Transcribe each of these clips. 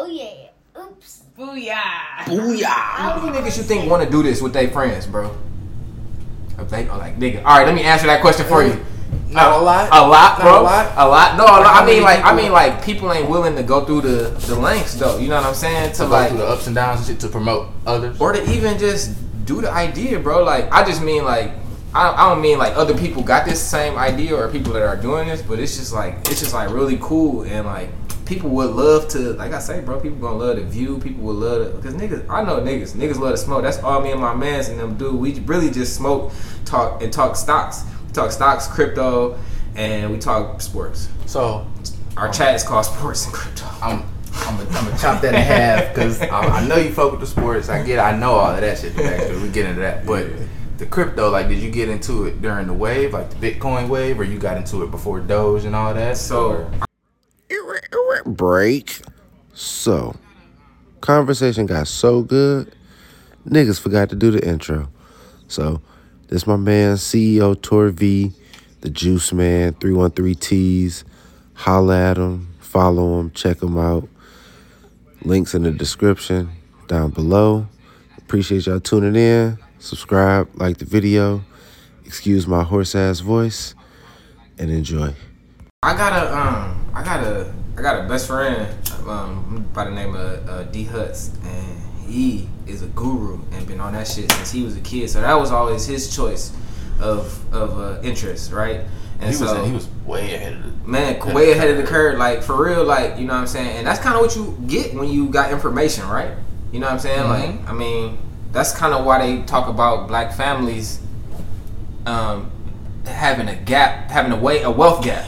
Oh yeah. Oops. Booyah. Booyah. How many niggas you think want to do this with their friends, bro? If they are like nigga. All right, let me answer that question for you. Not a uh, lot. A lot, Not bro. a lot? A lot. No, a lot. I mean, many like, I people- mean, like, people ain't willing to go through the the lengths, though. You know what I'm saying? To To go like, through the ups and downs and shit to promote others. or to even just do the idea, bro. Like, I just mean like. I, I don't mean like other people got this same idea or people that are doing this, but it's just like it's just like really cool and like people would love to like I say, bro. People gonna love to view. People would love to because niggas. I know niggas. Niggas love to smoke. That's all me and my mans and them do. We really just smoke, talk and talk stocks. We talk stocks, crypto, and we talk sports. So Our chat is called sports and crypto. I'm I'm gonna I'm chop that in half because I, I know you fuck with the sports. I get I know all of that shit. Actually, we get into that, but. The crypto, like, did you get into it during the wave, like the Bitcoin wave, or you got into it before Doge and all that? So Or- break. So, conversation got so good, niggas forgot to do the intro. So, this my man, CEO Tor V, the Juice Man, 313 Teas. Holla at him, follow him, check him out. Links in the description down below. Appreciate y'all tuning in. Subscribe, like the video. Excuse my horse ass voice, and enjoy. I got a um, I got a, I got a best friend um by the name of uh, D Huts, and he is a guru and been on that shit since he was a kid. So that was always his choice of of uh, interest, right? And he was so he was way ahead of the man, ahead way ahead of the curve. like for real, like you know what I'm saying. And that's kind of what you get when you got information, right? You know what I'm saying? Mhm. Like, I mean, that's kind of why they talk about black families um, having a gap, having a way, a wealth gap.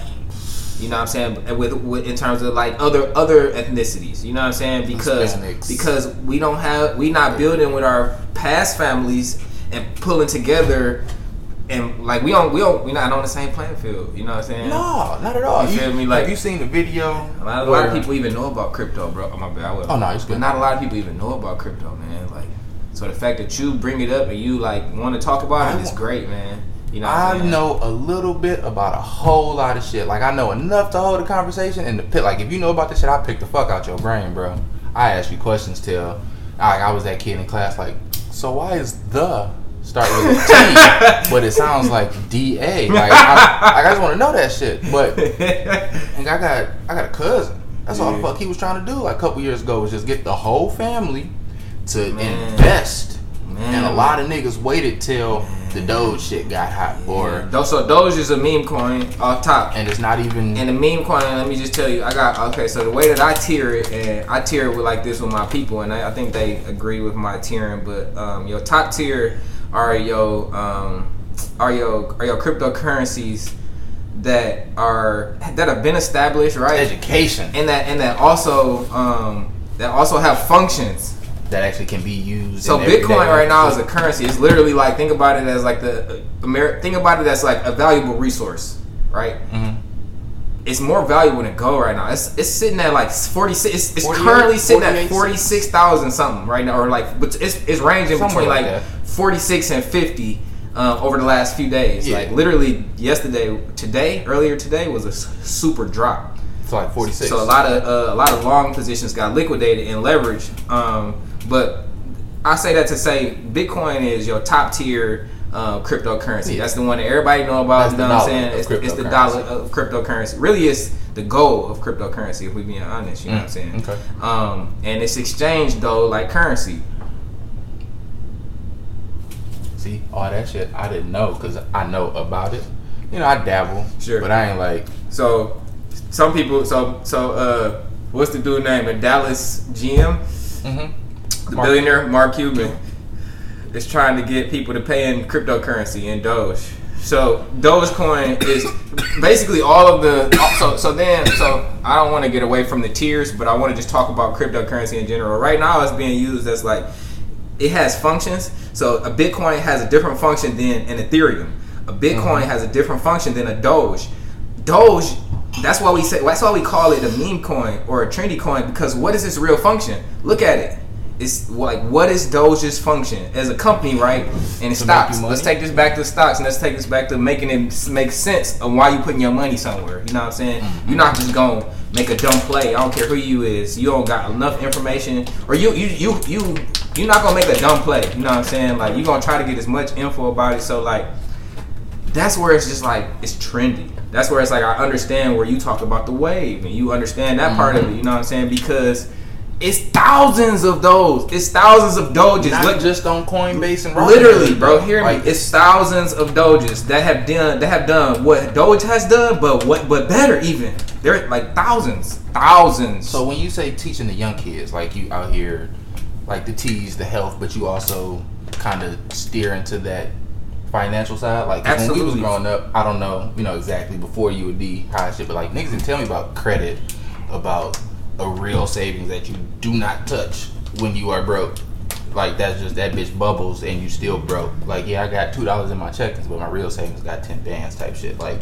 You know what I'm saying? With, with in terms of like other other ethnicities. You know what I'm saying? Because Hispanics. because we don't have we not building with our past families and pulling together and like we don't we don't we not on the same playing field. You know what I'm saying? No, not at all. You feel me? Like- have you seen the video? A lot, a lot of people even know about crypto, bro. Oh my bad. Oh, no, it's But good. not a lot of people even know about crypto, man. Like, so the fact that you bring it up and you like want to talk about it is great, man. You know, I I'm know a little bit about a whole lot of shit. Like I know enough to hold a conversation and the pit. Like if you know about this shit, I pick the fuck out your brain, bro. I ask you questions till like I was that kid in class. Like, so why is the start with a T, but it sounds like D A? Like I, I just want to know that shit. But and I got I got a cousin. That's all the fuck he was trying to do. Like a couple years ago was just get the whole family to Man. invest. Man. And a lot of niggas waited till the Doge shit got hot, or Those so Doge is a meme coin off top. and it's not even. And the meme coin, let me just tell you, I got okay. So the way that I tier it, and I tier it with like this with my people, and I, I think they agree with my tiering. But um, your top tier are your um, are your are your cryptocurrencies that are that have been established, right? education And that and that also um, that also have functions. That actually can be used. So in Bitcoin right now is a currency. It's literally like think about it as like the uh, Ameri- think about it as like a valuable resource, right? Mhm. It's more valuable than gold right now. It's it's sitting at like forty six. It's, it's currently sitting at 48, forty six thousand something right now, or like but it's it's ranging Somewhere between like like, forty six and fifty. Um, over the last few days, Yeah. like literally yesterday, today, earlier today was a s- super drop. It's like forty six. So a lot of uh, a lot of long positions got liquidated and leveraged. Um, but I say that to say Bitcoin is your top tier uh, cryptocurrency. Yeah. That's the one that everybody know about. That's you know what I'm saying? It's, it's the dollar of cryptocurrency. Really, it's the goal of cryptocurrency. If we being honest, you know what I'm saying? Mm, okay. Um, and it's exchanged though like currency. See all that shit I didn't know because I know about it. You know I dabble, Sure. but I ain't like So some people. So so uh, what's the dude name? A Dallas GM. mhm. The Mark- billionaire Mark Cuban is trying to get people to pay in cryptocurrency in Doge. So Dogecoin is basically all of the so so then so I don't want to get away from the tiers, but I want to just talk about cryptocurrency in general. Right now, it's being used as like it has functions. So a Bitcoin has a different function than an Ethereum. A Bitcoin mm-hmm. has a different function than a Doge. Doge, that's why we say that's why we call it a meme coin or a trendy coin because what is its real function? Look at it. It's like what is Doge's function as a company, right? And To stocks. Let's take this back to stocks and let's take this back to making it make sense of why you putting your money somewhere. You know what I'm saying? Mm-hmm. You're not just gonna make a dumb play. I don't care who you is. You don't got enough information, or you you you you you're not gonna make a dumb play. You know what I'm saying? Like you're gonna try to get as much info about it. So like that's where it's just like it's trendy. That's where it's like I understand where you talk about the wave and you understand that part of it. You know what I'm saying? Because it's thousands of those. It's thousands of doges. Not Look- just on Coinbase and Literally, bro, hear Like, me. It's thousands of doges that have done that have done what Doge has done, but what but better even. They're like thousands, thousands. So when you say teaching the young kids, like you out here, like the tease, the health, but you also kind of steer into that financial side. Like when we was growing up, I don't know, you know exactly before you would be high shit, but like niggas didn't tell me about credit, about a real savings that you do not touch when you are broke. Like that's just that bitch bubbles and you still broke. Like yeah, I got two dollars in my checkings, but my real savings got ten bands type shit. Like,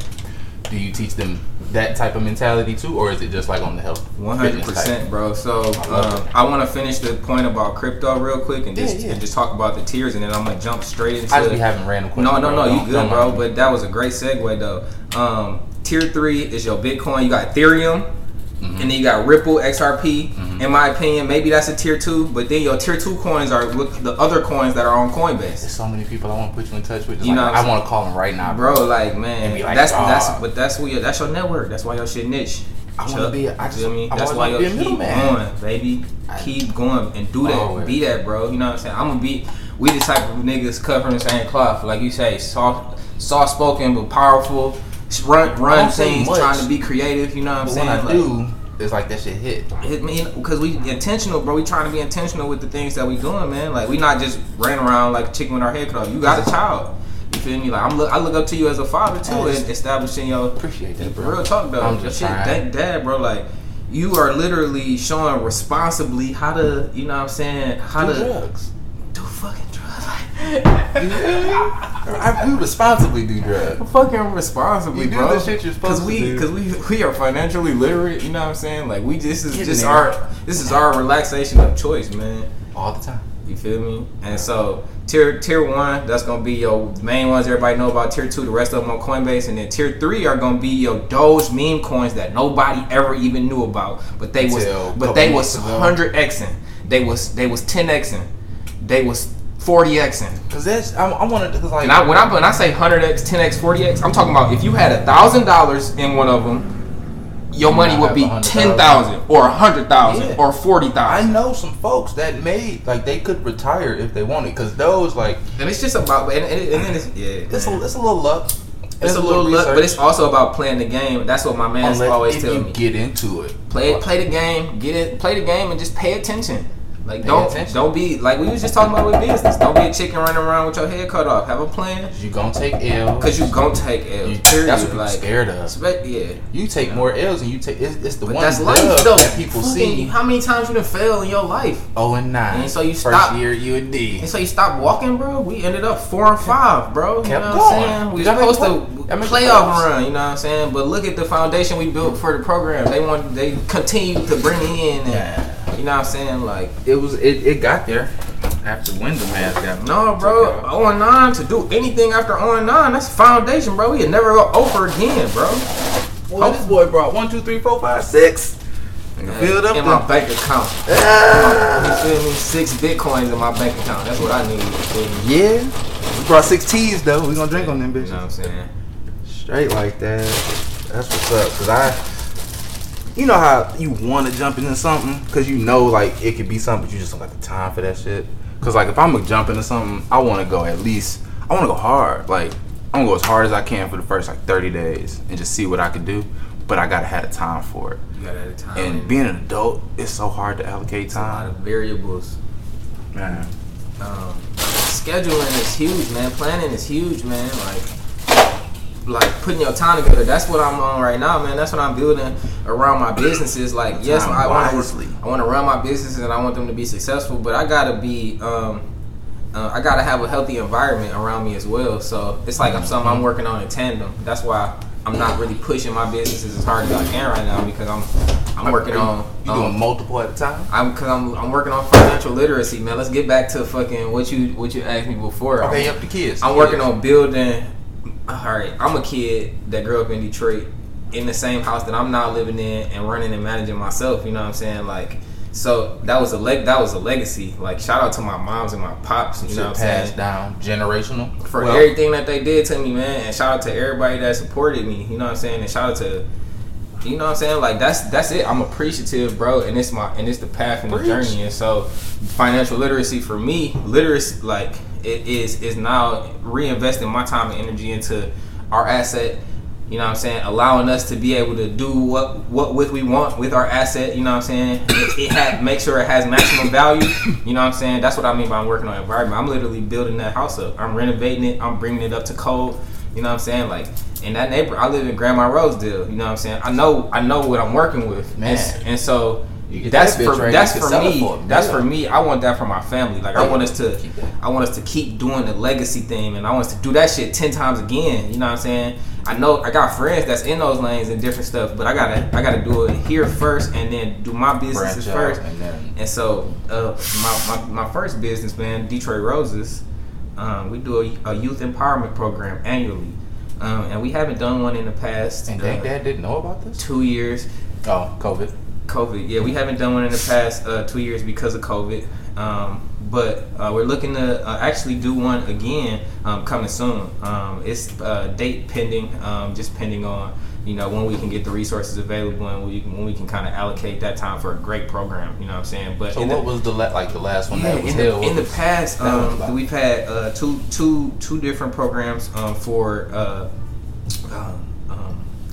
do you teach them that type of mentality too, or is it just like on the health? One hundred percent, bro. So um, I want to finish the point about crypto real quick and just Yeah, yeah. and just talk about the tiers, and then I'm gonna jump straight into. I just be having random questions. no, no, no, you good, bro. But that was a great segue though. Um, tier three is your Bitcoin. You got Ethereum, Mm-hmm. and then you got Ripple, XRP. In my opinion, maybe that's a tier two. But then your tier two coins are look the other coins that are on Coinbase. There's so many people I want to put you in touch with. You know like, I'm I want to call them right now, Bro, like man, like, that's "Dawg." that's but that's what your, that's your network. That's why your shit niche. I wanna Chuck, be a- I you just- feel me? I That's why you keep middleman. going, baby. Keep going and do that. Always. Be that, bro. You know what I'm saying? I'm gonna be. We the type of niggas covering the same cloth, like you say, soft, soft spoken but powerful. Run, run things, trying to be creative. You know what I'm But saying? when I Like, do, it's like that shit hit. it mean because we intentional, bro. We trying to be intentional with the things that we doing, man. Like we not just running around like a chicken with our head cut off. You got a child. You feel me? Like I'm look, I look up to you as a father too, and establishing your Appreciate that, bro. real talk though. I'm just shit, Dank Dad, bro. Like you are literally showing responsibly how to, you know what I'm saying, how Do to drugs. Do fucking drugs. I, we responsibly do drugs. fucking responsibly, You do bro. the shit you're supposed to we, do. Cause we we are financially literate. You know what I'm saying? Like we this is just our this is our relaxation of choice, man. All the time. You feel me? And so tier tier one, that's gonna be your main ones everybody know about. Tier two, the rest of them on Coinbase, and then tier three are gonna be your Doge meme coins that nobody ever even knew about, but they was Until but they was hundred xing, they was they was ten xing, they was forty xing. Cause that's I, I want to cause like And I, when I when I say hundred x, ten x, forty x, I'm talking about if you had a thousand dollars in one of them. Your You money would be have 100,000. ten thousand or a hundred thousand Yeah. or forty I know some folks that made like they could retire if they wanted. Cause those like And it's just about and, and, and then it's yeah. it's a it's a little luck. It's a little luck, but it's also about playing the game. That's what my man Unless always tell me. get into it. Play play the game, get it, play the game, and just pay attention. Like Pay don't attention. don't be like we was just talking about with business. Don't be a chicken running around with your head cut off. Have a plan, You gonna take L's. cause you gonna take L's. You- period. that's what people like, scared of. Expect, yeah. You take more L's and you take it's, it's the But one that's life though. that people Fucking- see. How many times you done fail in your life? Oh and nine. And so you First stop- year you a D. And so you stop walking, bro. We ended up four and five, bro. You Kept know what I'm saying? We Y'all supposed to the playoff playoffs. run. You know what I'm saying? But look at the foundation we built for the program. They want they continue to bring in, and Yeah. You know what I'm saying? Like, It was it, it got there after Wyndham ass got no, bro. 0 and 9 to do anything after 0 and 9, that's foundation, bro. We would never go over again, bro. Boy, this boy brought one, two, three, four, five, six. Nigga filled up in the- my bank account. Ah. You feel me? Six bitcoins in my bank account. That's what I need. You feel me? Yeah. We brought six teas though. We gonna drink on them bitches. You know what I'm saying? Straight like that. That's what's up. Cause I, you know how you want to jump into something, cause you know like it could be something, but you just don't got the time for that shit. Cause like if I'm gonna jump into something, I want to go at least. I want to go hard. Like I'm gonna go as hard as I can for the first like 30 days and just see what I could do. But I gotta have the time for it. You got at a time. And being an adult, it's so hard to allocate time. a lot of variables. Man, um, scheduling is huge, man. Planning is huge, man. Like, like putting your time together. That's what I'm on right now, man. That's what I'm building around my businesses. Like, yes, I want to, I want to run my businesses and I want them to be successful, but I gotta be, um, uh, I gotta have a healthy environment around me as well. So it's like I'm something I'm working on in tandem. That's why. I'm not really pushing my businesses as hard as I can right now because I'm I'm working on you um, doing multiple at a time. I'm cause I'm, I'm working on financial literacy, man. Let's get back to fucking what you what you asked me before. Okay, I'm, up the kids. I'm working on building. All right, I'm a kid that grew up in Detroit, in the same house that I'm now living in and running and managing myself. You know what I'm saying? Like, so that was a leg. That was a legacy. Like, shout out to my moms and my pops. You know what I'm saying? passed down generational for Well, everything that they did to me, man. And shout out to everybody that supported me. You know what I'm saying? And shout out to, you know what I'm saying? Like that's that's it. I'm appreciative, bro. And it's my and it's the path and the Preach. journey. And so, financial literacy for me, literacy like it is is now reinvesting my time and energy into our asset. You know what I'm saying? Allowing us to be able to do what what with we want with our asset. You know what I'm saying? It, it had make sure it has maximum value. You know what I'm saying? That's what I mean by I'm working on environment. I'm literally building that house up. I'm renovating it. I'm bringing it up to code. You know what I'm saying? Like in that neighbor, I live in Grandmont Rosedale. You know what I'm saying? I know I know what I'm working with. Man. And, and so that's that for right, that's for me. for that's for me. I want that for my family. Like I want us to Keep. I want us to keep doing the legacy thing, and I want us to do that shit ten times again. You know what I'm saying? I know I got friends that's in those lanes and different stuff, but I gotta I gotta do it here first, and then do my businesses branch first. and then And so, uh, my, my, my first business, man, Detroit Roses, um, we do a, a youth empowerment program annually. Um, and we haven't done one in the past and uh, Dad didn't know about this. two years. Oh, COVID. COVID. Yeah, we haven't done one in the past uh, two years because of COVID. Um, but uh, we're looking to uh, actually do one again um, coming soon. Um, it's uh, date pending, um, just pending on you know when we can get the resources available and we, when we can kind of allocate that time for a great program. You know what I'm saying? But So what the, was the la- like the last one yeah, that was in the, held? in the past, um, we've had uh, two, two, two different programs um, for uh,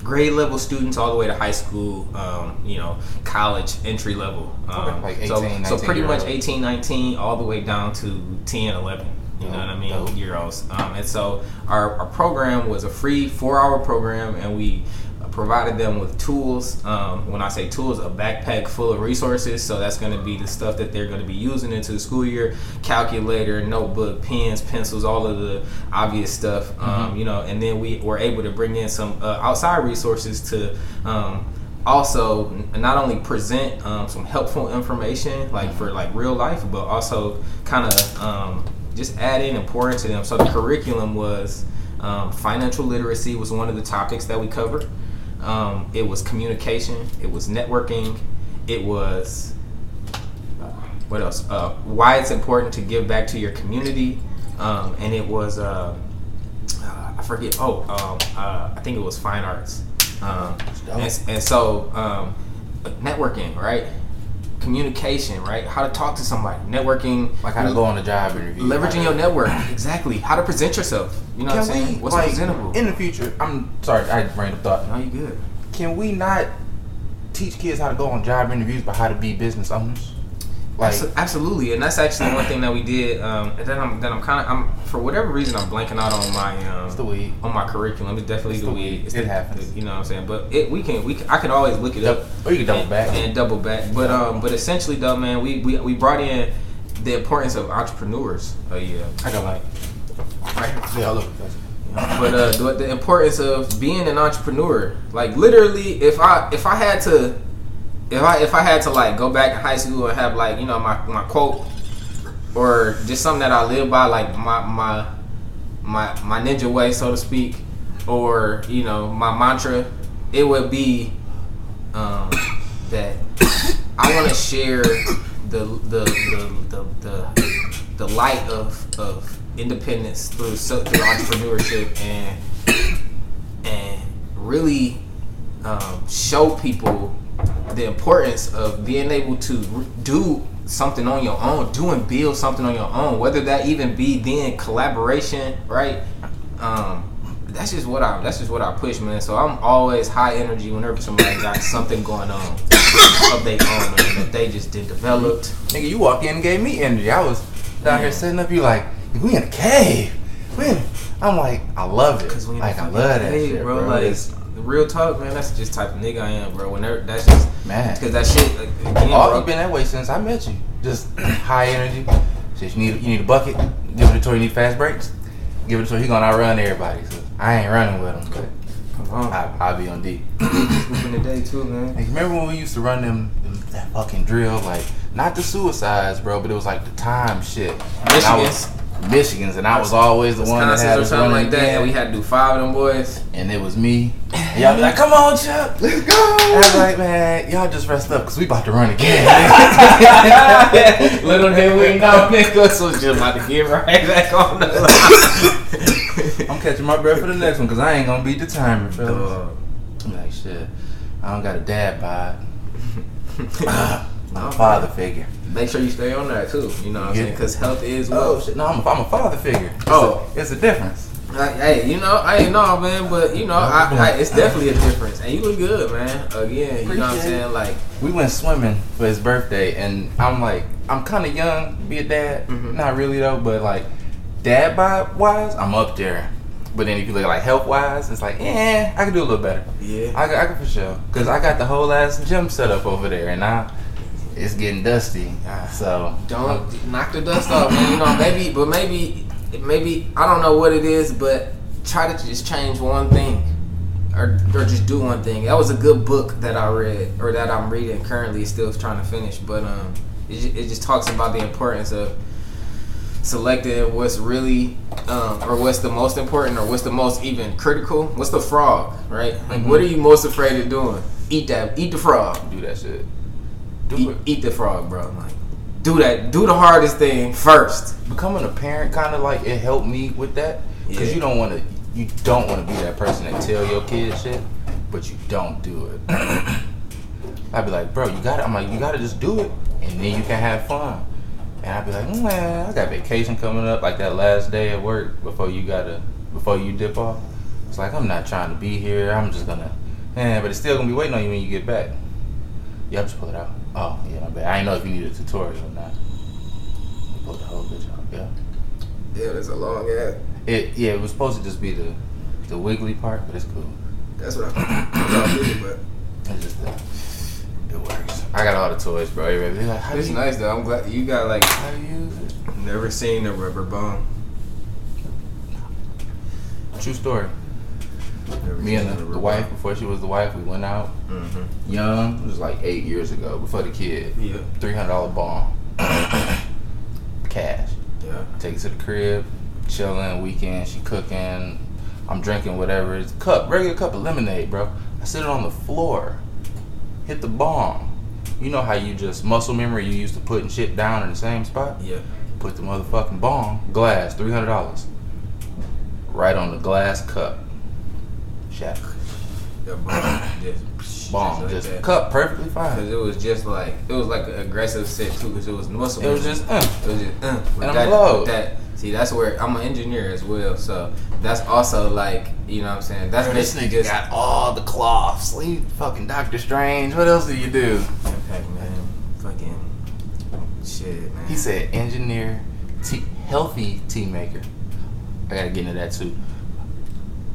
grade level students all the way to high school, um, you know, college entry level. Um, Okay, like 18, so, 19 so pretty much 18, 19, all the way down to 10, 11. You know what I mean? dope. Year olds. Um, and so our, our program was a free four hour program, and we provided them with tools. Um, when I say tools, a backpack full of resources. So that's going to be the stuff that they're going to be using into the school year: calculator, notebook, pens, pencils, all of the obvious stuff. Um, you know, and then we were able to bring in some uh, outside resources to. Um, also not only present um, some helpful information like for like real life but also kind of um, just add in and pour into them so the curriculum was um, financial literacy was one of the topics that we covered um, it was communication it was networking it was uh, what else uh, why it's important to give back to your community um, and it was uh, uh, I forget. Oh, um, uh, I think it was fine arts. Um, and, and so um, networking, right? Communication, right? How to talk to somebody. Networking, like how to go on a job interview. leveraging your network. Exactly. How to present yourself. You know Can what I'm saying? we What's like presentable? in the future? I'm sorry, I random thought. no, you good. Can we not teach kids how to go on job interviews, but how to be business owners? Like, absolutely, and that's actually one thing that we did. Um, and then I'm, then I'm kind of, I'm for whatever reason, I'm blanking out on my um, it's the weed. on my curriculum. It's definitely It's the the weed. weed. It's It the- happens. you know what I'm saying? But it, we can, we can, I can always look it up. Or you can double and, back. and double back. But um, but essentially though, man, we we, we brought in the importance of entrepreneurs. Oh yeah, I got like, right. yeah, look. But uh, the, the importance of being an entrepreneur, like literally, if I if I had to, if I if I had to like go back in high school and have like you know my my quote or just something that I live by, like my my my my ninja way, so to speak, or you know my mantra, it would be um, that I want to share the the the the, the, the light of of independence through through entrepreneurship and and really um, show people the importance of being able to do something on your own, do and build something on your own, whether that even be then collaboration, right? Um, that's just what I that's just what I push, man. So I'm always high energy whenever somebody got something going on of their own man, that they just did developed. Nigga, you walk in and gave me energy. I was down here setting up. You like, we in a cave. We in. I'm like, I love it. Cause we like, I love that cave, shit, bro. Like It's- real talk, man. That's just type of nigga I am, bro. Whenever that's just man, cause that shit like, again, all bro, you've been that way since I met you. Just high energy. Shit, you need you need a bucket. Give it to. You need fast breaks. Give it to Tor. He gonna outrun everybody. So I ain't running with him, but. I, I'll be on D. Hooping today too, man. Remember when we used to run them, them that fucking drill? Like, not the suicides, bro, but it was like the time shit. Was- Michigan's. Michigan's, and I was always the one that had or us something like that, and we had to do five of them boys. and it was me. And y'all be like, "Come on, Chuck, let's go!" I was like, "Man, y'all just rest up, cause we about to run again." Little did we know, niggas was just about to get right back on the line. I'm catching my breath for the next one, cause I ain't gonna beat the timer, fellas. Dog. I'm like, shit, I don't got a dad bod. Ah, I'm father figure. Make sure you stay on that too. You know what I'm Yeah. saying? Because health is Oh shit, no, I'm a, I'm a father figure. It's Oh. a, it's a difference. Like, hey, you know, I ain't know, man, but you know, I, I, it's definitely a difference. And you look good, man. Again, you know what I'm saying? Like, we went swimming for his birthday, and I'm like, I'm kind of young to be a dad. Mhm. Not really though, but like, dad bod wise, I'm up there. But then if you look at like health wise, it's like, eh, I could do a little better. yeah. I, could- I could for sure, cause I got the whole ass gym set up over there, and now it's getting dusty. So Don't knock the dust off, man. You know, maybe, but maybe, maybe I don't know what it is, but try to just change one thing, or or just do one thing. That was a good book that I read, or that I'm reading currently, still trying to finish. But um, it, it just talks about the importance of selecting what's really, um, or what's the most important, or what's the most even critical. What's the frog, right? Like, what are you most afraid of doing? Eat that. Eat the frog do that shit. Do eat, it. eat the frog, bro. Like, do that. Do the hardest thing first. becoming a parent kind of like it helped me with that because Yeah. you don't want to you don't want to be that person that tell your kids shit but you don't do it i'd be like bro you gotta i'm like you gotta just do it and then you can have fun and i'd be like man i got vacation coming up like that last day at work before you gotta before you dip off it's like i'm not trying to be here i'm just gonna man but it's still gonna be waiting on you when you get back yeah just pull it out oh yeah my bad i didn't know if you needed a tutorial or not you pulled the whole bitch out yeah Yeah, that's a long ass. it yeah, it was supposed to just be the the wiggly part, but it's cool. That's what I. thought, what I did, but It's just that it works. I got all the toys, bro. You ready? Like, it's nice though. I'm glad you got like How do you use it? never seen a rubber bone. True story. Me and the, the wife, before she was the wife, we went out Mhm. young. It was like eight years ago. Before the kid, Yeah. three hundred dollar ball, cash. Yeah. Take it to the crib, chilling, weekend. She cooking. I'm drinking whatever. It's a cup, regular cup of lemonade, bro. I sit it on the floor, hit the bomb. You know how you just muscle memory you used to putting shit down in the same spot? Yeah. Put the motherfucking bomb, glass, three hundred dollars, right on the glass cup. Shatter. The bomb just Bomb, like just cup perfectly Cause it was just like it was like an aggressive set too, cause it was muscle. It was just, uh, It was just, uh, with And I'm that, with that. See, that's where I'm an engineer as well, so that's also like, you know what I'm saying? That's this basically nigga just got all the cloths. Leave fucking Doctor Strange. What else do you do? impact, man. Fucking shit, man. He said engineer, tea, healthy tea maker. I gotta get into that too.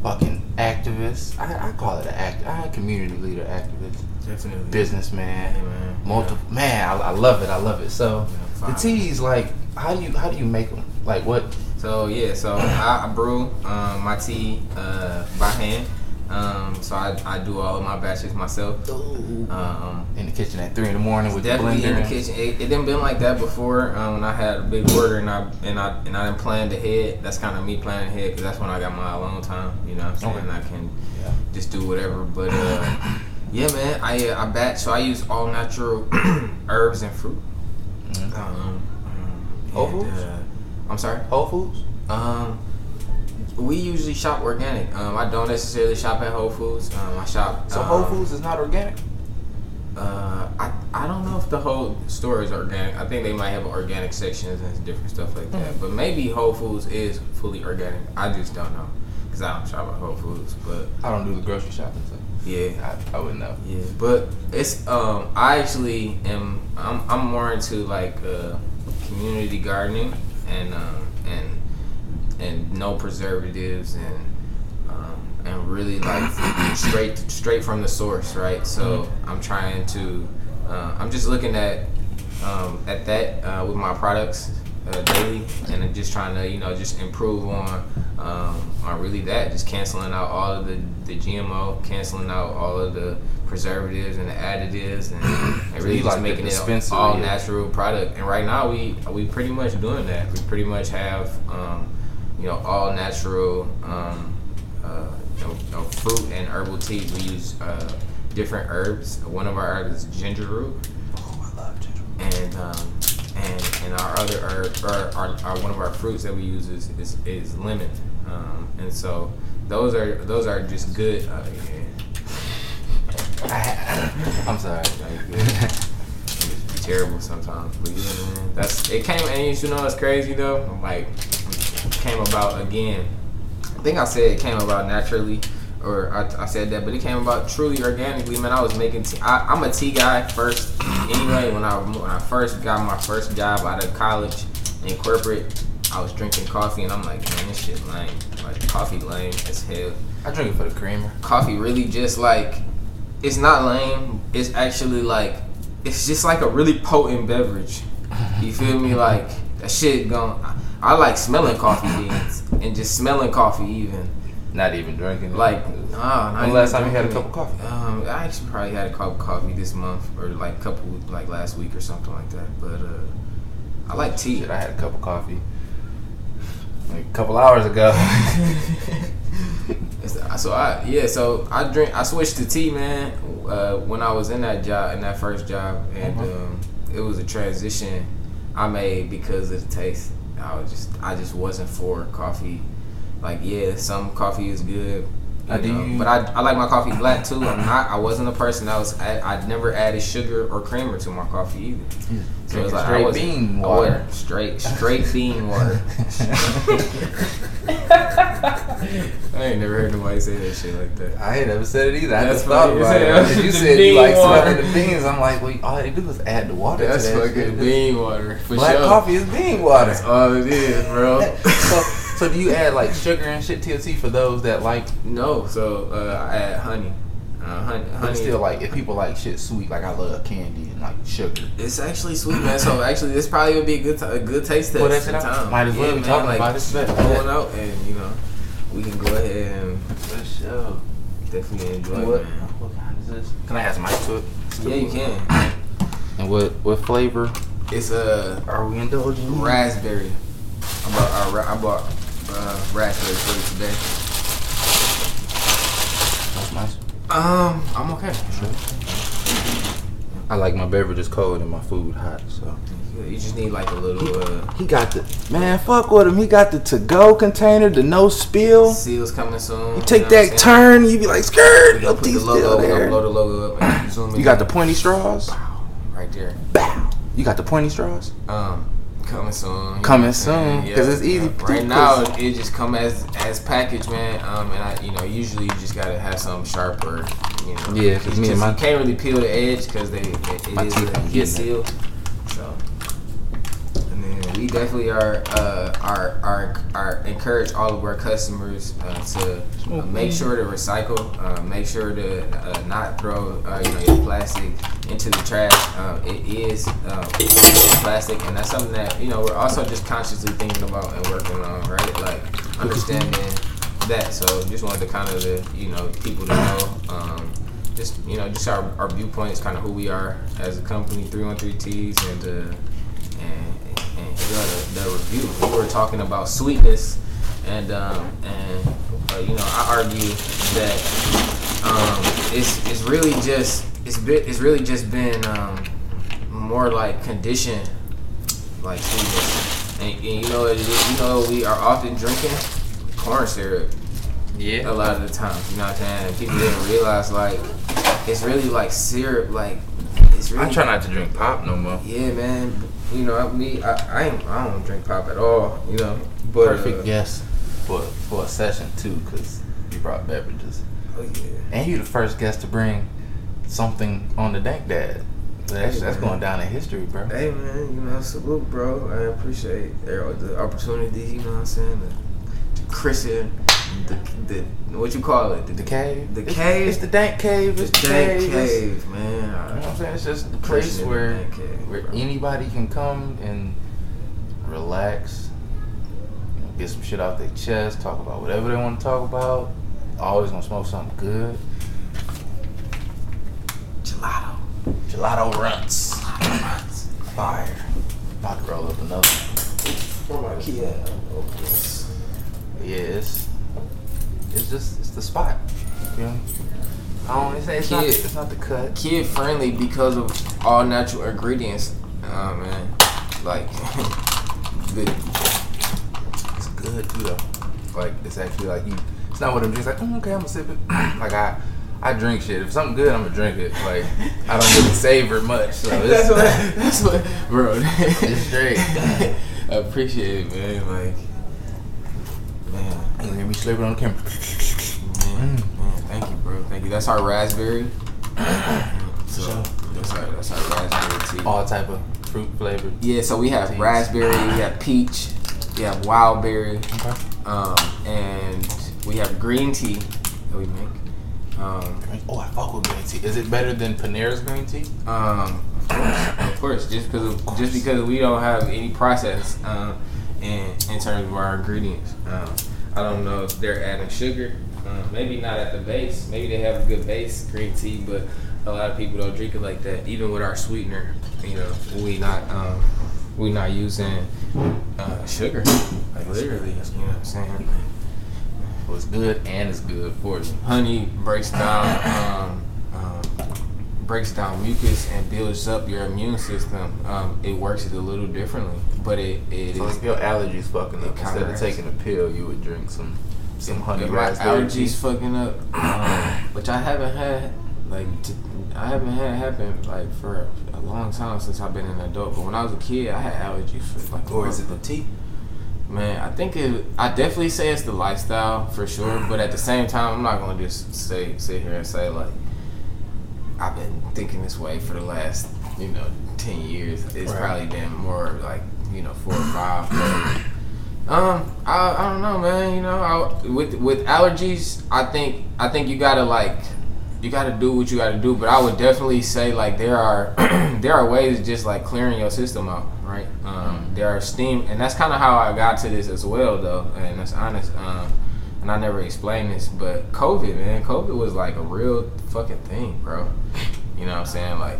Fucking activist. I, I call it an act. I community leader, activist, definitely businessman, Yeah, man. multiple. Man, I, I love it. I love it. So Yeah, the teas, like, how do you how do you make them? Like what? So yeah, so I, I brew um, my tea uh, by hand. Um, so I, I do all of my batches myself. Um, In the kitchen at three in the morning with the definitely blender. in the kitchen. It, it didn't been like that before. Um, when I had a big order and I and I and I didn't plan ahead. That's kind of me planning ahead because that's when I got my alone time. You know what I'm saying? Okay. I can Yeah. just do whatever. But uh, yeah, man, I uh, I batch. So I use all natural herbs and fruit. Mhm. Um, um, Whole and, Foods? Uh, I'm sorry. Whole Foods. Um, we usually shop organic. Um, I don't necessarily shop at Whole Foods. Um, I shop. So um, Whole Foods is not organic. Uh, I I don't know if the whole store is organic. I think they might have organic sections and different stuff like that. But maybe Whole Foods is fully organic. I just don't know because I don't shop at Whole Foods. But I don't do the grocery shopping. So yeah, I, I wouldn't know. yeah. But it's um I actually am I'm I'm more into like uh, community gardening and um and and no preservatives and um, and really like straight straight from the source, right? So I'm trying to uh, I'm just looking at um, at that uh, with my products uh, daily, and then just trying to you know just improve on um, on really that, just canceling out all of the the GMO, canceling out all of the preservatives and the additives, and, and really just like making it all natural product. And right now we we pretty much doing that. We pretty much have um, you know all natural um, uh, you know, you know, fruit and herbal teas. We use uh, different herbs. One of our herbs is ginger root Oh, I love ginger. and um, and and our other herb or our, our one of our fruits that we use is is, is lemon, um, and so those are those are just good. Uh, yeah, I'm sorry. Terrible sometimes, but yeah, man, that's it came and you know it's crazy though. I'm Like came about again. I think I said it came about naturally. Or I, I said that, but it came about truly organically. Man, I was making tea. I, I'm a tea guy first. Anyway, when I when I first got my first job out of college in corporate, I was drinking coffee, and I'm like, man, this shit lame. Like coffee lame as hell. I drink it for the creamer. Coffee really just like it's not lame. It's actually like it's just like a really potent beverage. You feel me? Like that shit going. I like smelling coffee beans and just smelling coffee even. Not even drinking. Like nah. When last time you had a cup of coffee? Um, I actually probably had a cup of coffee this month or like a couple like last week or something like that. But uh, I like tea. Shit, I had a cup of coffee like a couple hours ago. So I yeah, so I drink. I switched to tea, man. Uh, when I was in that job, in that first job, and Mhm. um, it was a transition I made because of the taste. I was just, I just wasn't for coffee. Like yeah, some coffee is good. Do know, you- but I, I like my coffee black too. I'm not. I wasn't a person that was. I, I never added sugar or creamer to my coffee either. So Drinking I straight wasn't- bean I water. Straight, straight bean water. I ain't never heard nobody say that shit like that. I ain't never said it either. I That's just thought funny about as it. hell. 'Cause You The said you bean like water. smelling the beans. I'm like, well, all they do is add the water. That's to that fucking shit. bean water for Black sure. coffee is bean water. That's all it is, bro. so, so do you add like sugar and shit to your tea for those that like? no, so uh, I add honey. Uh, honey, But honey. still, like if people like shit sweet, like I love candy and like sugar. it's actually sweet, man. So actually, this probably would be a good, t- a good taste test. Well, that's it. sometime. Might as well Yeah, be man, talking like, about it. Bet. Pull it out, and you know, we can go ahead and For sure. definitely enjoy What, it, man. what kind is this? Can I add some ice to it? Yeah, you can. And what what flavor It's a are we indulging? raspberry. I bought, uh, I bought uh, raspberry for you today. That's nice. Um, I'm okay. I like my beverages cold and my food hot, so. You just need like a little uh, He got the man. Fuck with him. He got the to go container, the no spill. seals coming soon. You take know that turn, you be like gonna Your put the logo. there. blow the logo up and zoom in. You got the pointy straws. right there. Bow. You got the pointy straws. Um, coming soon. know Coming what I'm saying? soon, 'cause it's easy to Right now, it just come as as packaged, man. Um, and I, you know, usually you just gotta have something sharper. You know. Yeah, 'cause It's me and my- you can't really peel the edge because they it, it is a ain't heat it. seal. So. And then we definitely are uh, are are are encourage all of our customers uh, to uh, make sure to recycle, uh, make sure to uh, not throw uh, you know your plastic into the trash. Um, it is um, plastic, and that's something that you know we're also just consciously thinking about and working on, right? Like understanding that. So just wanted to kind of the you know people to know. Um, just you know, just our, our viewpoints, kind of who we are as a company, three one three T's, and uh, and and you know, the, the review. We were talking about sweetness, and um, and uh, you know, I argue that um, it's it's really just it's been it's really just been um, more like conditioned, like sweetness, and, and you know, is, you know, we are often drinking corn syrup Yeah. a lot of the times. You know what I'm saying? And people didn't realize like it's really like syrup. Like it's really. I try not to drink pop no more. Yeah, man. You know, me, I, I, ain't, I don't drink pop at all. You know, but Perfect uh, guest for for a session too, because you brought beverages, Oh yeah. and you the first guest to bring something on the Dank Dad. So that's, Hey, that's going down in history, bro. Hey man, you know, salute, bro. I appreciate uh, the opportunity. You know what I'm saying? The, Christian, the, the what you call it? The cave. The It's- cave. It's the Dank Cave. The It's the dank cave. Cave, man. You know what I'm saying? It's just the place in the where cave, where bro. anybody can come and relax, you know, get some shit off their chest, talk about whatever they want to talk about. Always gonna smoke something good. Gelato. Gelato runs. Fire. About to roll up another one. Where my key at? Yeah, it's just it's the spot. You know? I don't it's, it's not it's not the cut. Kid friendly because of all natural ingredients. Oh man, like good. It's good too though. Like it's actually like you. It's not of them drinks like mm, okay I'm gonna sip it. like I I drink shit. If something good I'm gonna drink it. Like I don't really savor much. So That's what. That's what, bro. it's straight. I appreciate it, man. Like, You gonna hear me slurping on the camera. man, man. Thank you, bro. Thank you. That's our raspberry. So Sure. that's our that's our raspberry tea. All type of fruit flavored. Yeah, so we have Teas. raspberry, we have peach, we have wild berry, Okay. um, and we have green tea that we make. Um, Oh, I fuck with green tea. Is it better than Panera's green tea? um, of course, of course, just because just because we don't have any process um, in in terms of our ingredients. Um, I don't know if they're adding sugar. Um, maybe not at the base. Maybe they have a good base green tea, but a lot of people don't drink it like that. Even with our sweetener, you know, we not um, we not using uh, sugar. Like literally, you know what I'm saying? Well, it's good and it's good for you. honey breaks down um, um, breaks down mucus and builds up your immune system. Um, it works it a little differently, but it it So is if your allergies fucking up, instead of taking a pill, you would drink some some honey my allergies fucking up, um, which I haven't had like t- I haven't had happen like for a long time since I've been an adult. But when I was a kid, I had allergies for like. Or is it the tea? Man, I think it. I definitely say it's the lifestyle for sure, but at the same time, I'm not gonna just say sit here and say like I've been thinking this way for the last you know ten years. It's Right. probably been more like you know four or five. But, um, I, I don't know, man. You know, I, with with allergies, I think I think you gotta like you gotta do what you gotta do. But I would definitely say like there are there are ways of just like clearing your system out, right? Um, there are steam, and that's kind of how I got to this as well, though. And that's honest. Um, and I never explained this, but COVID, man, COVID was like a real fucking thing, bro. You know what I'm saying? Like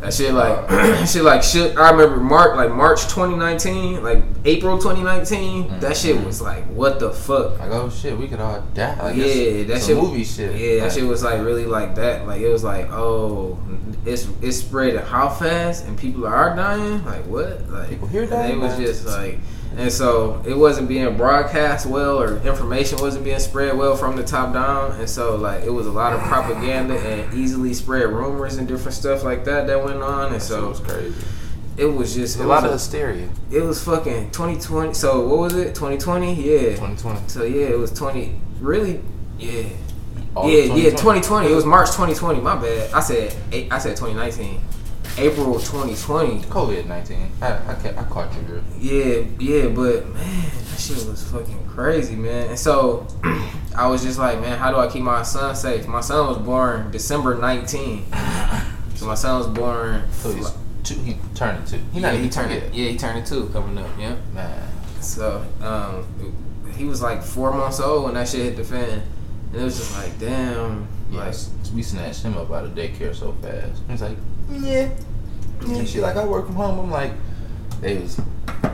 that shit, like shit, like shit. I remember March, like March 2019, like April 2019. Mm-hmm. That shit was like, what the fuck? Like oh shit, we could all die. Like, yeah, that shit. movie shit. Yeah, that shit was like really like that. Like it was like, oh, it's it's spread how fast and people are dying. Like what? Like People here dying, It was just like, and so it wasn't being broadcast well, or information wasn't being spread well from the top down, and so like it was a lot of propaganda and easily spread rumors and different stuff like that that went on, and so, it was crazy. it was just A it lot was of hysteria. it was fucking 2020. So what was it? 2020? Yeah. 2020. So yeah, it was 20. Really? Yeah. All yeah, of yeah, 2020. It was March 2020. My bad. I said eight- I said 2019. April 2020. COVID nineteen. I I, I caught you, girl. Yeah, yeah, but man, that shit was fucking crazy, man. And so I was just like, man, how do I keep my son safe? My son was born December 19. So my son was born. So he's two. He turned two. He yeah, not he turned it. Yeah, he turned it two coming up. Yeah. Man, So um, he was like four months old when that shit hit the fan, and it was just like, damn, like yes. We snatched him up out of daycare so fast. He's like, yeah, yeah. She like, I work from home. I'm like, it was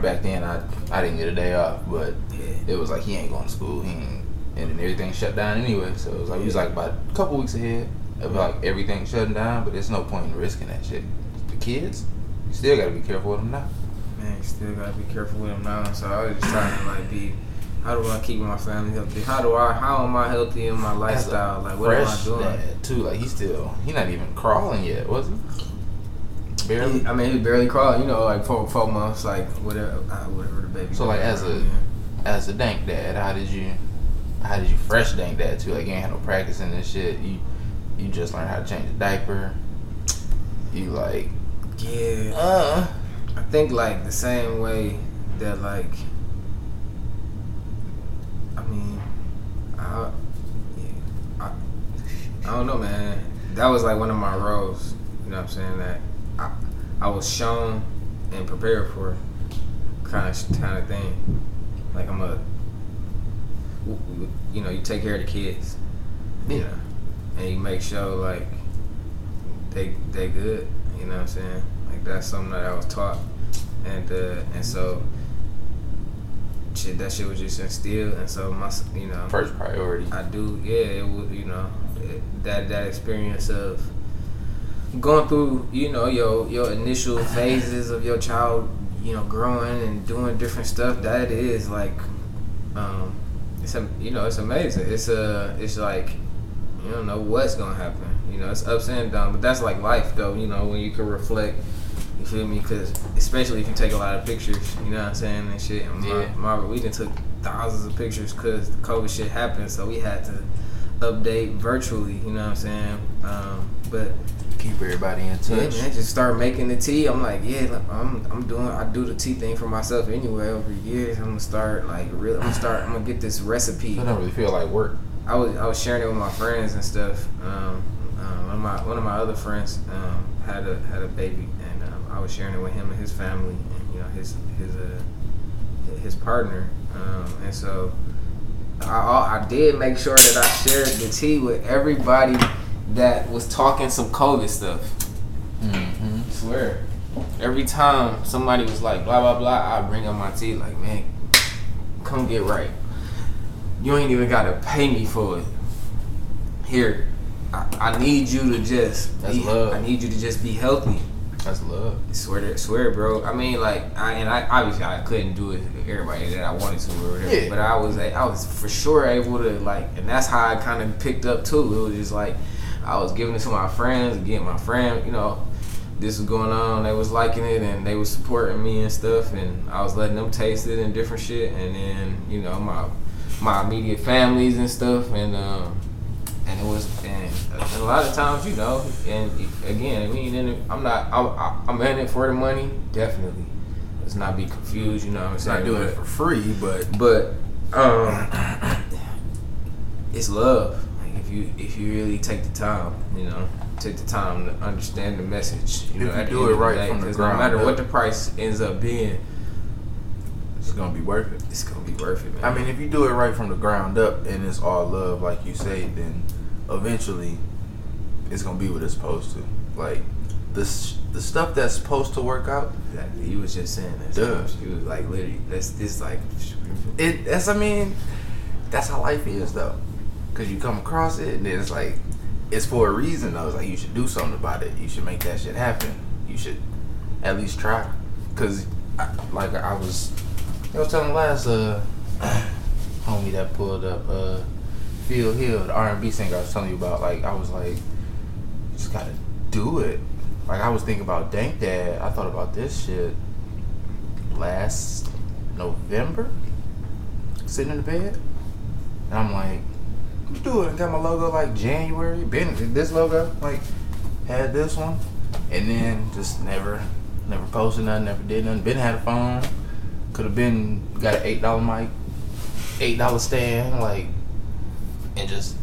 back then. I I didn't get a day off, but yeah, it was like he ain't going to school. He ain't, and then everything shut down anyway. So it was like we was like about a couple weeks ahead of like everything shutting down. But there's no point in risking that shit. The kids, you still gotta be careful with them now. man, you still gotta be careful with them now. So I was just trying to like be. How do I keep my family healthy? How do I? How am I healthy in my lifestyle? Like, what am I doing? dad, too. Like he's still he not even crawling yet, was he? Barely. He- I mean, he barely crawled. You know, like four four months, like whatever, uh, whatever the baby. So, like, as a- Yeah. As a dank dad, how did you how did you fresh dank dad too? Like you ain't had no practice in this shit. You you just learned how to change a diaper. You like yeah, uh I think like the same way that like I mean I yeah I, I don't know man that was like one of my roles you know what I'm saying that I I was shown and prepared for kind of kind of thing. Like I'm a, you know, you take care of the kids, you know, and you make sure like they they good. You know what I'm saying? Like that's something that I was taught, and uh, and so shit that shit was just instilled, and so my you know First priority. I do, yeah. It would, you know, it, that that experience of going through, you know, your your initial phases of your child, you know, growing and doing different stuff. That is like, um, it's a, you know, it's amazing. It's a, it's like, you don't know what's gonna happen. You know, it's ups and downs, but that's like life, though. You know, when you can reflect. You feel me? Because especially if you take a lot of pictures, you know what I'm saying, and shit. And my, Yeah. my, we done took thousands of pictures because the COVID shit happened, so we had to update virtually. You know what I'm saying? Um, but Keep everybody in touch. yeah, man, just start making the tea. I'm like, yeah, I'm I'm doing I do the tea thing for myself anyway over years. I'm gonna start like really. I'm gonna start. I'm gonna get this recipe. It don't really feel like work. I was I was sharing it with my friends and stuff. Um, um, one of my one of my other friends um, had a had a baby, I was sharing it with him and his family, and you know his his uh, his partner, um, and so I I did make sure that I shared the tea with everybody that was talking some COVID stuff. Mm-hmm. Swear. Every time somebody was like blah blah blah, I bring up my tea like, man, come get right. You ain't even gotta pay me for it. Here, I, I need you to just That's be, love. I need you to just be healthy. That's love. Swear to swear, bro. I mean, like, I and I obviously I couldn't do it with everybody that I wanted to or whatever. Yeah. But I was like, I was for sure able to like, and that's how I kind of picked up too. It was just like I was giving it to my friends, getting my friend, you know, this was going on. They was liking it and they was supporting me and stuff, and I was letting them taste it and different shit. And then you know my my immediate families and stuff, and um, and it was and a lot of times you know, and again, we ain't in it. I'm not. I'm, I'm in it for the money, definitely. Let's not be confused. You know what I'm saying? not doing it for free, but but um, it's love. Like if you if you really take the time, you know, take the time to understand the message. You If know, you do it right day, from the ground no matter up. what the price ends up being, it's gonna be worth it. it's gonna be worth it, man. I mean, if you do it right from the ground up and it's all love, like you say, then eventually it's gonna be what it's supposed to. Like the the stuff that's supposed to work out, exactly. You was just saying that. Duh. You was like literally. That's this like. it that's I mean, that's how life is though. Cause you come across it and then it's like it's for a reason though. It's like you should do something about it. You should make that shit happen. You should at least try. Cause I, like I was, I was telling the last uh homie that pulled up uh Phil Hill, the R and B singer I was telling you about. Like I was like, just gotta do it. Like I was thinking about Dank Dad. I thought about this shit last November, sitting in the bed, and I'm like, I'm do it. Got my logo like January. Been this logo like had this one, and then just never, never posted nothing. Never did nothing. Been had a phone. Could have been got an eight dollar mic, eight dollar stand, like, and just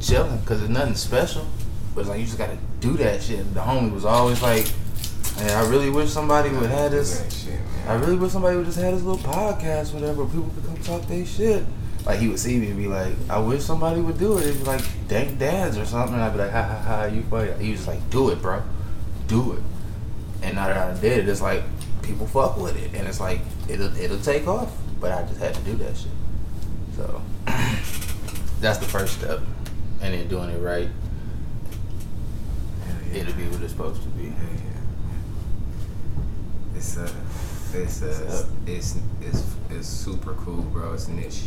chilling because it's nothing special. But it's like you just gotta do that shit. The homie was always like, "Man, I really wish somebody would have this." Shit. I really wish somebody would just have this little podcast, whatever. People could come talk their shit. Like he would see me and be like, "I wish somebody would do it." It'd be like dank dads or something. And I'd be like, "Ha ha ha, you funny." He was like, "Do it, bro, do it." And now that I did it, it's like people fuck with it, and it's like it'll it'll take off. But I just had to do that shit. So that's the first step, and then doing it right, yeah. it'll be what it's supposed to be. Yeah, yeah. It's uh, it's uh, What's up? it's it's it's super cool, bro. It's niche,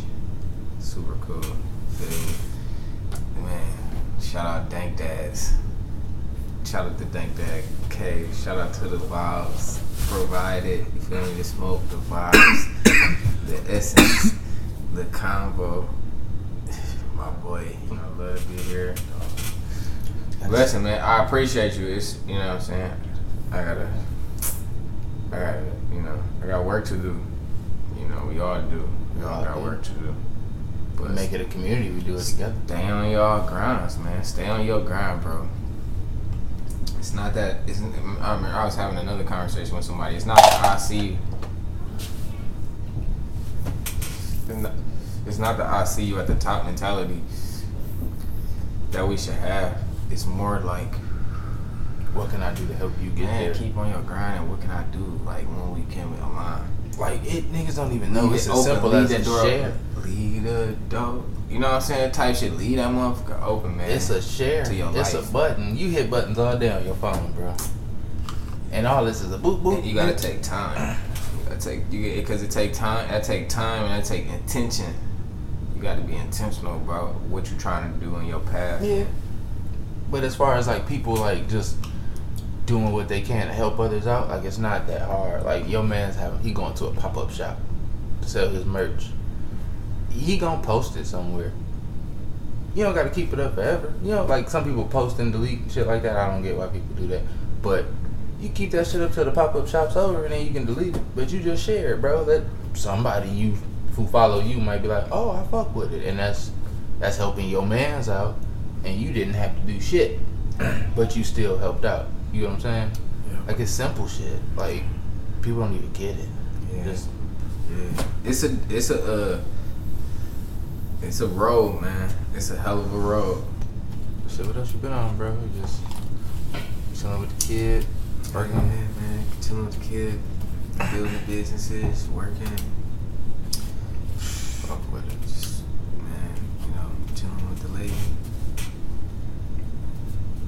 super cool. Me? Man, shout out Dank Dads. Shout out to Dank Dad K. Shout out to the vibes provided. You feel me? The smoke, the vibes, the essence, the combo. My boy, you know, love to be here. Listen, man, I appreciate you. It's you know what I'm saying. I gotta, I gotta, you know, I got work to do. You know, we all do. We all got work to do. But Make it a community. We do it together. Stay on y'all grinds, man. Stay on your grind, bro. It's not that. It's, I remember I was having another conversation with somebody. It's not that I see It's not, it's not the I see you at the top mentality that we should have. It's more like, What can I do to help you get man, there? keep on your grind and what can I do? Like when we can align. Like it, niggas don't even know Leave it's it as simple leave as that a door share. Leave the door. You know what I'm saying? Type shit. Leave that motherfucker open, man. It's a share. To your it's life. a button. You hit buttons all day on your phone, bro. And all this is a boop boop. And you gotta take time. You gotta take you because it take time. That take time and that take intention. You gotta be intentional about what you're trying to do in your path. Yeah. But as far as like people like just doing what they can to help others out, like it's not that hard. Like your man's having he going to a pop up shop to sell his merch. He gonna post it somewhere. You don't gotta keep it up forever. You know, like some people post and delete and shit like that. I don't get why people do that. But you keep that shit up till the pop up shop's over and then you can delete it. But you just share it, bro. That somebody you who follow you might be like, Oh, I fuck with it and that's that's helping your mans out and you didn't have to do shit. but you still helped out. You know what I'm saying? Yeah. Like it's simple shit. Like people don't even get it. Yeah. Just Yeah. It's a it's a uh, it's a road, man. It's a hell of a road. shit, what else you been on, bro? Just chilling with the kid, Yeah, working. man. Chilling with the kid, building businesses, working. Fuck with it. Just, man, you know, chilling with the lady.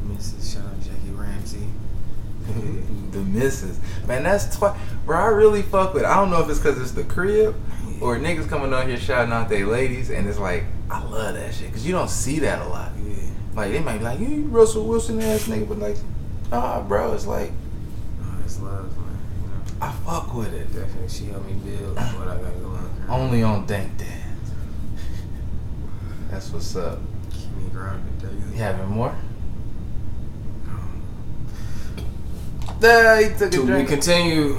Mrs. Shout out Jackie Ramsey. the misses. Man, that's twice. Bro, I really fuck with it. I don't know if it's because it's the crib or niggas coming on here shouting out their ladies, and it's like, I love that shit. Because you don't see that a lot. Yeah. Like, they might be like, you Russell Wilson ass nigga, but like, nah, bro, it's like, Oh, it's love, man. You know, I fuck with it. definitely she helped me build what I got going. currently. Only on Dank Dad. That's what's up. Keep me grounded. You having more? Nah, he took To be drink. continued.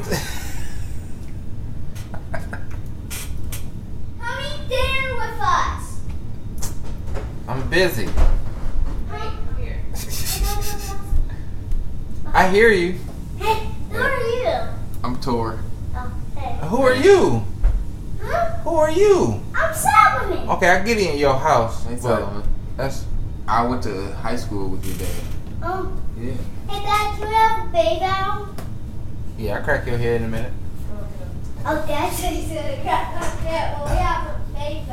Come eat dinner with us. I'm busy. Hey, I hear you. hey, who are you? I'm Tor. Oh, hey. Who are you? Huh? Who are you? I'm Solomon. Okay, I get in your house, Hey, Solomon. that's I went to high school with your dad. Oh, Yeah. Hey, Dad, do you have a baby out? yeah. I'll crack your head in a minute. Oh, Dad said he's gonna crack my head. Well, we have a baby.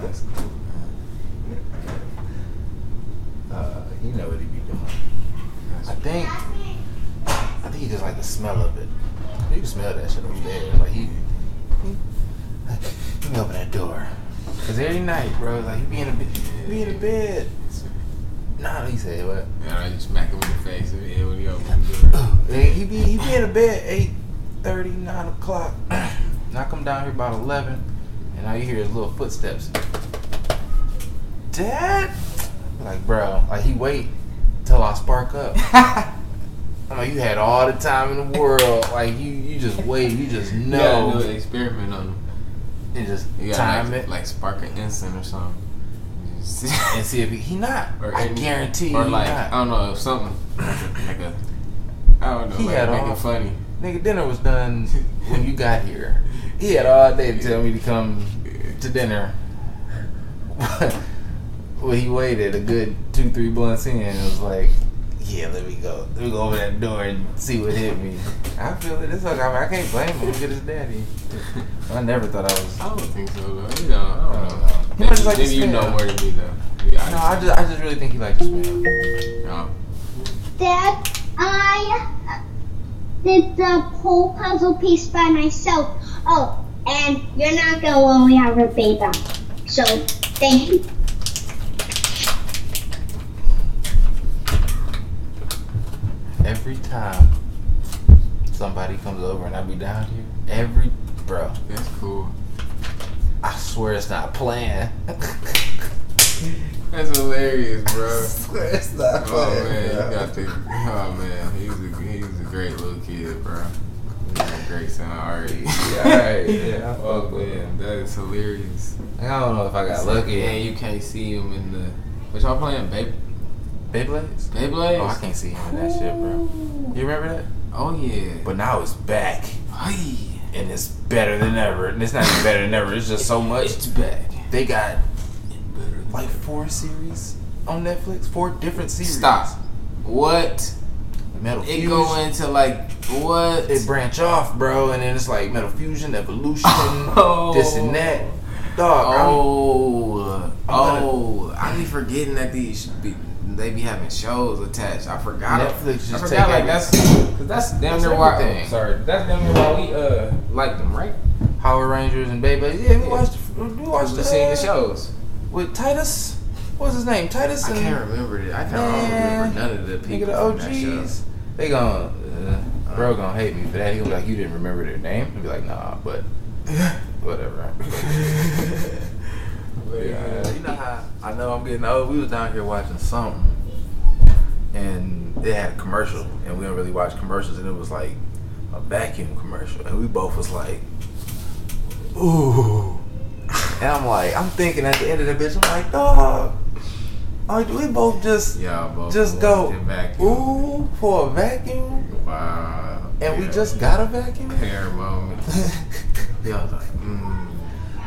That's cool, man. Uh, you know what he be doing. I think, I think he just like the smell of it. You can smell that shit over there. Like he, he let me open that door. Cause every night, bro, like he be in a bed, be in the bed. Nah, he said what? Yeah, I just smack him in the face and yeah, when he opened the door. Hey, he be he be in the bed eight thirty, nine o'clock. and I come down here about eleven, and I hear his little footsteps. Dad, like bro, like he wait till I spark up. I'm like, you had all the time in the world. Like you, you just wait. You just You know. gotta do experiment on him. and just You time like, it like spark an instant or something. Just- and see if he, he not. Or I any- guarantee Or like not. I don't know something like a I don't know He like had make all- it funny. Nigga, dinner was done when you got here. He had all day to tell me to come to dinner. well, he waited a good two, three blunts in and was like, yeah, let me go. Let me go over that door and see what hit me. I feel it. It's okay. I, mean, I can't blame him. Look at his daddy. I never thought I was. I don't think so though. You know, I don't I don't know. Know. He Maybe, must like maybe to you know where to be though. Yeah, No, I just, I just really think he likes to smell. no. Oh. Dad, I did the whole puzzle piece by myself. Oh, and you're not gonna only have a baby. So, thank you. Every time somebody comes over and I be down here, every bro, That's cool. I swear it's not playing. That's hilarious, bro. swear it's not Oh man, you got the. Oh man, he was a he was a great little kid, bro. He was a great son already. Yeah, alright, yeah, I oh man, that is hilarious. I don't know if I got lucky. And you can't see him in the. What y'all playing, Bey Beyblades? Beyblades? Oh, I can't see him in that shit, bro. You remember that? Oh yeah. But now it's back. Hey. And it's better than ever. And it's not even better than ever. It's just so much. It's bad. They got like four series on Netflix, four different series. Stop. What? Metal It Fusion. go into like what? It branch off, bro, and then it's like Metal Fusion, Evolution, Oh. this and that. Dog, I'm- Oh, I'm oh! I be forgetting that these be, they be having shows attached. I forgot. Netflix I forgot take like that's cause that's damn near why. oh, sorry, that's damn near why we uh like them, right? Power Rangers and Beyblade. Yeah, we watched. We watched We the seen the uh, shows. with Titus. What's his name? Titus. I can't remember it. I can't Man. remember none of the Nigga, people. the that show. OGs. They gon' uh, bro gonna hate me for that. He gonna be like, you didn't remember their name. He'll be like, nah, but whatever. yeah, you know how I know I'm getting old. We was down here watching something, and they had a commercial, and we don't really watch commercials, and it was like a vacuum commercial, and we both was like, ooh. And I'm like, I'm thinking at the end of the bitch, I'm like, dog. Like, we both just Y'all both just go wanted to vacuum. ooh for a vacuum, Wow. and we just got a vacuum. pair moment. Y'all was like, mm.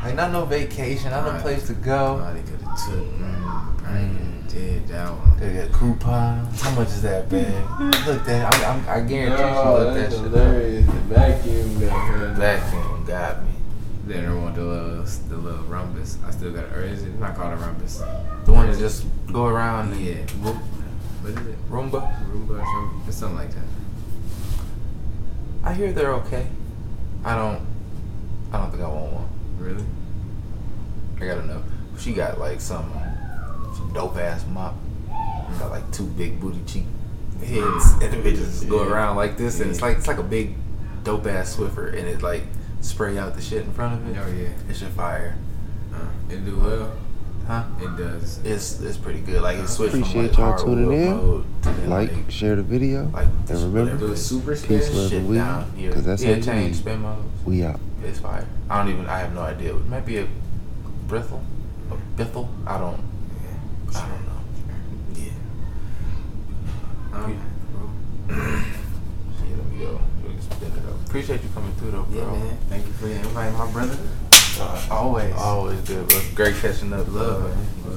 Like not no vacation, not no place to go. Somebody could have took. Mm, I ain't did that one. They got coupons. How much is that, man? Look that. I'm, I'm, I guarantee you looked that shit. up. The vacuum got Vacuum got me. Then I want the little, the little rhombus. I still got it. Or is it not called a rhombus? The one that just go around and Yeah. What is it? Roomba. Roomba or something? It's something like that. I hear they're okay. I don't. I don't think I want one. Really? I gotta know. She got like some some dope ass mop. Got like two big booty cheek heads, and the bitches just go around like this, and it's like it's like a big dope ass Swiffer, and it like spray out the shit in front of it. Oh yeah. It's shit fire, Uh, it do well. huh? It does. It's it's pretty good. Like it switched Appreciate from y'all tuning in. mode to then, Like, share the video, like and remember, whatever Do a super Peace, spin. love, shit and weed, down here. 'cause that's yeah, what we change need. spin we out. It's fire. I don't even. I have no idea. It might be a Brithel, a Bithel. I don't. I don't know. Yeah. Um, Yeah, let me go. We can spin it up. Appreciate you coming through though, bro. yeah, man. Thank you for inviting my brother. Uh, Always. Always good, bro. Great catching up. Love, man. Love.